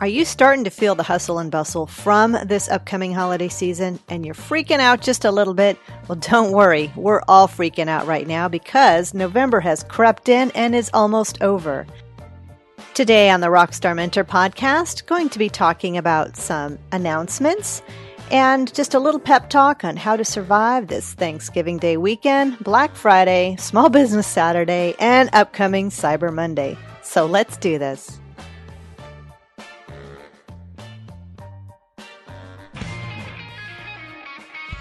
Are you starting to feel the hustle and bustle from this upcoming holiday season and you're freaking out just a little bit? Well, don't worry. We're all freaking out right now because November has crept in and is almost over. Today on the Rockstar Mentor podcast, going to be talking about some announcements and just a little pep talk on how to survive this Thanksgiving Day weekend, Black Friday, Small Business Saturday, and upcoming Cyber Monday. So let's do this.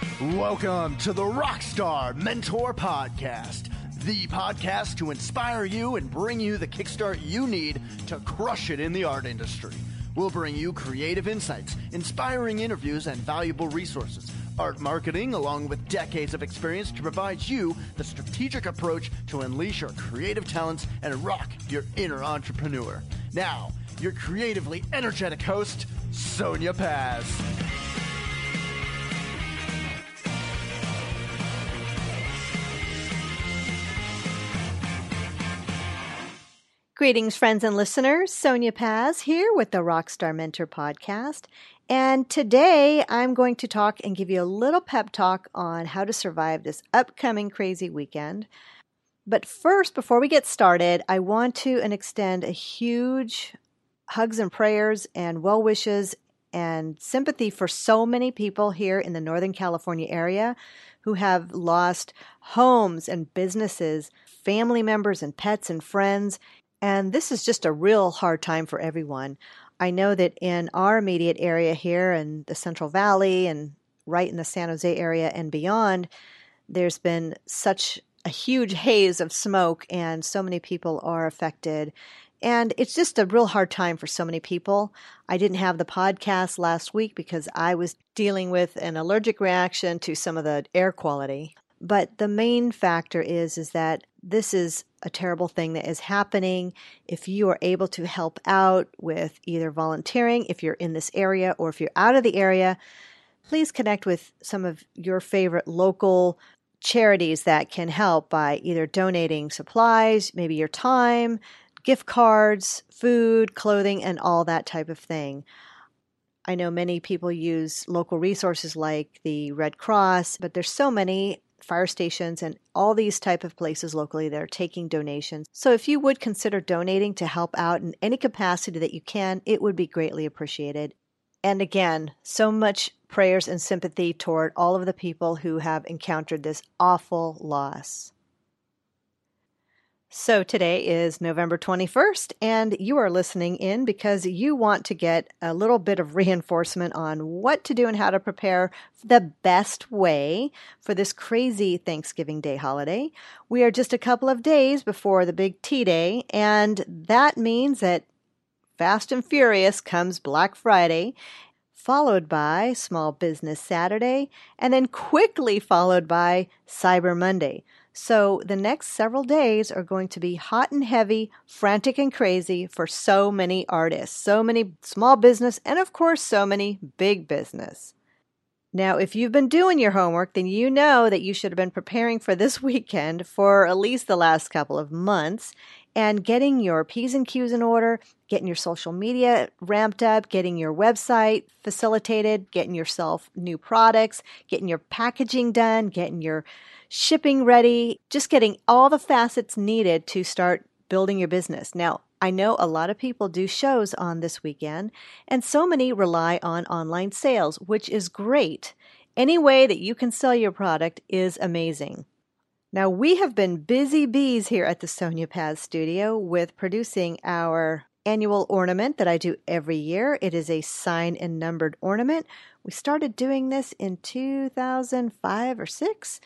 Welcome to the Rockstar Mentor Podcast, the podcast to inspire you and bring you the kickstart you need to crush it in the art industry. We'll bring you creative insights, inspiring interviews, and valuable resources. Art marketing, along with decades of experience to provide you the strategic approach to unleash your creative talents and rock your inner entrepreneur. Now, your creatively energetic host, Sonia Paz. Greetings, friends and listeners. Sonia Paz here with the Rockstar Mentor podcast. And today I'm going to talk and give you a little pep talk on how to survive this upcoming crazy weekend. But first, before we get started, I want to extend a huge hugs and prayers and well wishes and sympathy for so many people here in the Northern California area who have lost homes and businesses, family members and pets and friends, and this is just a real hard time for everyone. I know that in our immediate area here in the Central Valley and right in the San Jose area and beyond, there's been such a huge haze of smoke, and so many people are affected. And it's just a real hard time for so many people. I didn't have the podcast last week because I was dealing with an allergic reaction to some of the air quality. But the main factor is is that this is a terrible thing that is happening. If you are able to help out with either volunteering, if you're in this area, or if you're out of the area, please connect with some of your favorite local charities that can help by either donating supplies, maybe your time, gift cards, food, clothing, and all that type of thing. I know many people use local resources like the Red Cross, but there's so many fire stations and all these type of places locally that are taking donations. So if you would consider donating to help out in any capacity that you can, it would be greatly appreciated. And again, so much prayers and sympathy toward all of the people who have encountered this awful loss. So today is November 21st, and you are listening in because you want to get a little bit of reinforcement on what to do and how to prepare the best way for this crazy Thanksgiving Day holiday. We are just a couple of days before the big T Day, and that means that fast and furious comes Black Friday, followed by Small Business Saturday, and then quickly followed by Cyber Monday. So the next several days are going to be hot and heavy, frantic and crazy for so many artists, so many small business, and of course, so many big business. Now, if you've been doing your homework, then you know that you should have been preparing for this weekend for at least the last couple of months and getting your P's and Q's in order, getting your social media ramped up, getting your website facilitated, getting yourself new products, getting your packaging done, getting your shipping ready, just getting all the facets needed to start building your business. Now, I know a lot of people do shows on this weekend, and so many rely on online sales, which is great. Any way that you can sell your product is amazing. Now, we have been busy bees here at the Sonia Paz studio with producing our annual ornament that I do every year. It is a sign and numbered ornament. We started doing this in 2005 or 6,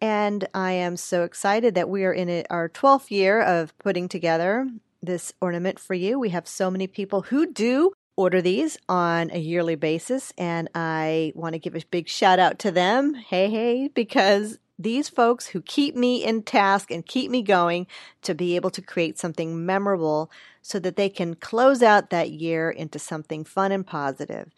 and I am so excited that we are in it, our 12th year of putting together this ornament for you. We have so many people who do order these on a yearly basis, and I want to give a big shout out to them. Hey, hey, because these folks who keep me in task and keep me going to be able to create something memorable so that they can close out that year into something fun and positive.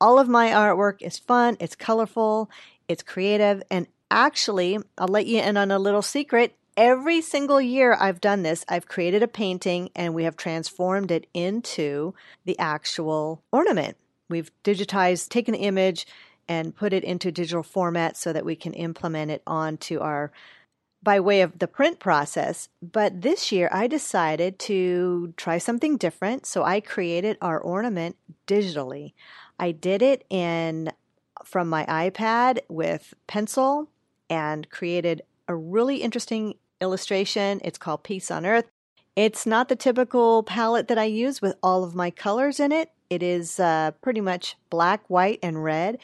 All of my artwork is fun, it's colorful, it's creative, and actually, I'll let you in on a little secret. every single year I've done this, I've created a painting and we have transformed it into the actual ornament. We've digitized, taken the image and put it into digital format so that we can implement it onto our by way of the print process. But this year I decided to try something different. So I created our ornament digitally. I did it in from my iPad with pencil and created a really interesting illustration. It's called Peace on Earth. It's not the typical palette that I use with all of my colors in it. It is uh, pretty much black, white, and red,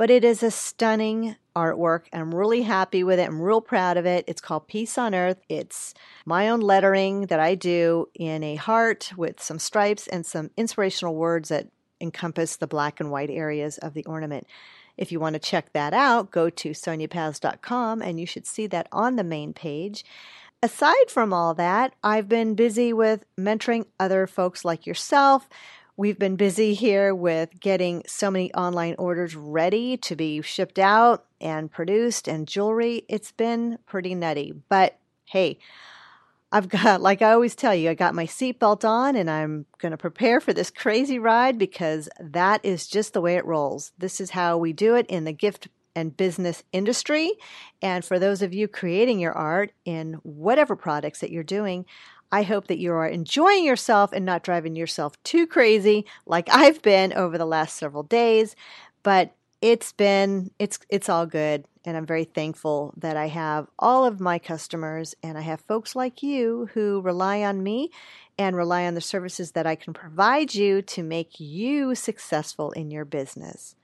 but it is a stunning artwork. I'm really happy with it. I'm real proud of it. It's called Peace on Earth. It's my own lettering that I do in a heart with some stripes and some inspirational words that encompass the black and white areas of the ornament. If you want to check that out, go to soniapaz.com and you should see that on the main page. Aside from all that, I've been busy with mentoring other folks like yourself. We've been busy here with getting so many online orders ready to be shipped out and produced and jewelry. It's been pretty nutty. But hey, I've got, like I always tell you, I got my seatbelt on and I'm going to prepare for this crazy ride because that is just the way it rolls. This is how we do it in the gift and business industry. And for those of you creating your art in whatever products that you're doing, I hope that you are enjoying yourself and not driving yourself too crazy like I've been over the last several days. But it's been it's it's all good and I'm very thankful that I have all of my customers and I have folks like you who rely on me and rely on the services that I can provide you to make you successful in your business.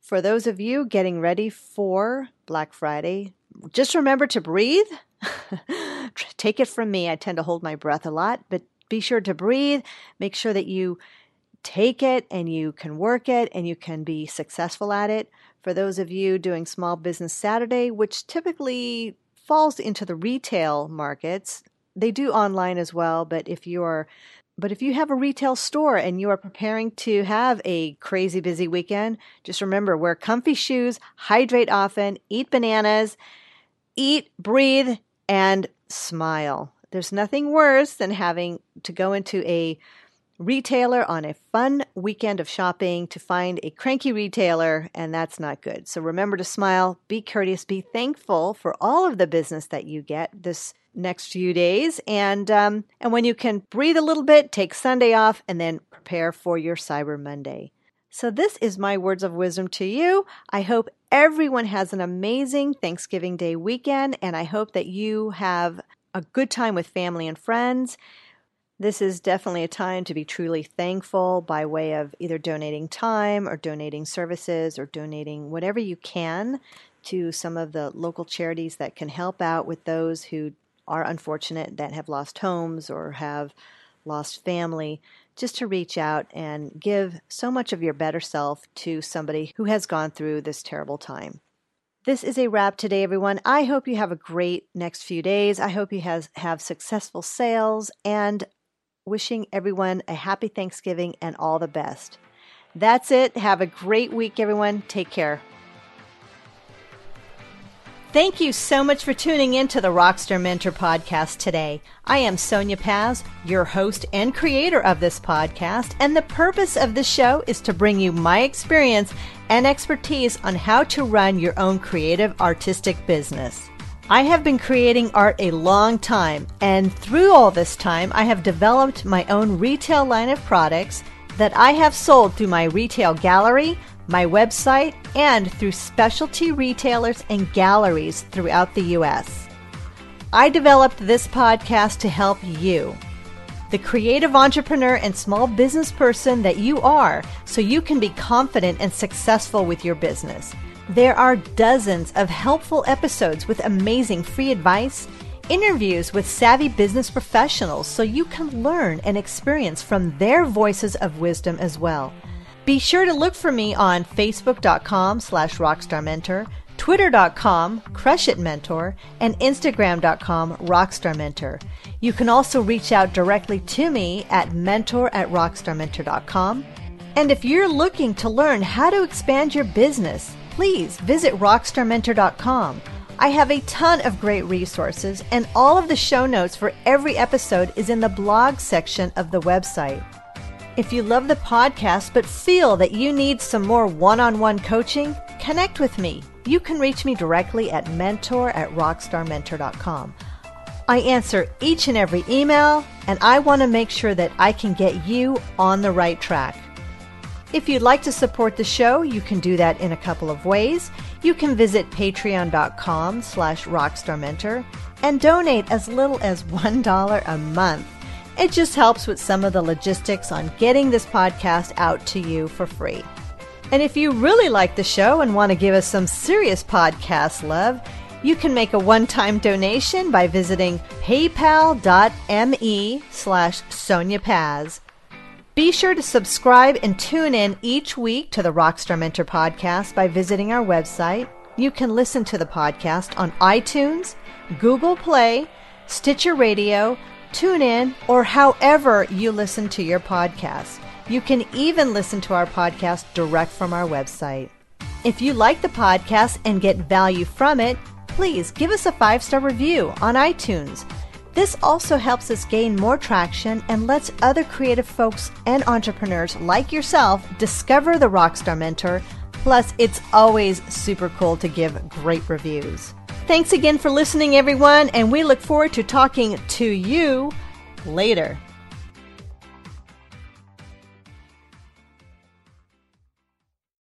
For those of you getting ready for Black Friday, just remember to breathe. Take it from me. I tend to hold my breath a lot, but be sure to breathe. Make sure that you take it and you can work it and you can be successful at it. For those of you doing Small Business Saturday, which typically falls into the retail markets, they do online as well, but if you're but if you have a retail store and you are preparing to have a crazy busy weekend, just remember wear comfy shoes, hydrate often, eat bananas, eat, breathe, and smile. There's nothing worse than having to go into a retailer on a fun weekend of shopping to find a cranky retailer, and that's not good. So remember to smile, be courteous, be thankful for all of the business that you get this next few days, and um, and when you can breathe a little bit, take Sunday off, and then prepare for your Cyber Monday. So this is my words of wisdom to you. I hope everyone has an amazing Thanksgiving Day weekend, and I hope that you have a good time with family and friends. This is definitely a time to be truly thankful by way of either donating time or donating services or donating whatever you can to some of the local charities that can help out with those who are unfortunate that have lost homes or have lost family. Just to reach out and give so much of your better self to somebody who has gone through this terrible time. This is a wrap today, everyone. I hope you have a great next few days. I hope you has, have successful sales and wishing everyone a happy Thanksgiving and all the best. That's it. Have a great week, everyone. Take care. Thank you so much for tuning in to the Rockstar Mentor podcast today. I am Sonia Paz, your host and creator of this podcast, and the purpose of this show is to bring you my experience and expertise on how to run your own creative artistic business. I have been creating art a long time, and through all this time, I have developed my own retail line of products that I have sold through my retail gallery, my website, and through specialty retailers and galleries throughout the U.S. I developed this podcast to help you, the creative entrepreneur and small business person that you are, so you can be confident and successful with your business. There are dozens of helpful episodes with amazing free advice, interviews with savvy business professionals so you can learn and experience from their voices of wisdom as well. Be sure to look for me on facebook.com slash rockstarmentor, twitter.com crushitmentor, and instagram.com rockstarmentor. You can also reach out directly to me at mentor at rockstarmentor.com. And if you're looking to learn how to expand your business, please visit rockstarmentor.com. I have a ton of great resources, and all of the show notes for every episode is in the blog section of the website. If you love the podcast but feel that you need some more one on one coaching, connect with me. You can reach me directly at mentor at rockstarmentor.com. I answer each and every email, and I want to make sure that I can get you on the right track. If you'd like to support the show, you can do that in a couple of ways. You can visit patreon.com slash rockstarmentor and donate as little as $1 a month. It just helps with some of the logistics on getting this podcast out to you for free. And if you really like the show and want to give us some serious podcast love, you can make a one-time donation by visiting paypal.me slash Sonia Paz. Be sure to subscribe and tune in each week to the Rockstar Mentor podcast by visiting our website. You can listen to the podcast on iTunes, Google Play, Stitcher Radio, TuneIn, or however you listen to your podcast. You can even listen to our podcast direct from our website. If you like the podcast and get value from it, please give us a five star review on iTunes. This also helps us gain more traction and lets other creative folks and entrepreneurs like yourself discover the Rockstar Mentor. Plus, it's always super cool to give great reviews. Thanks again for listening, everyone, and we look forward to talking to you later.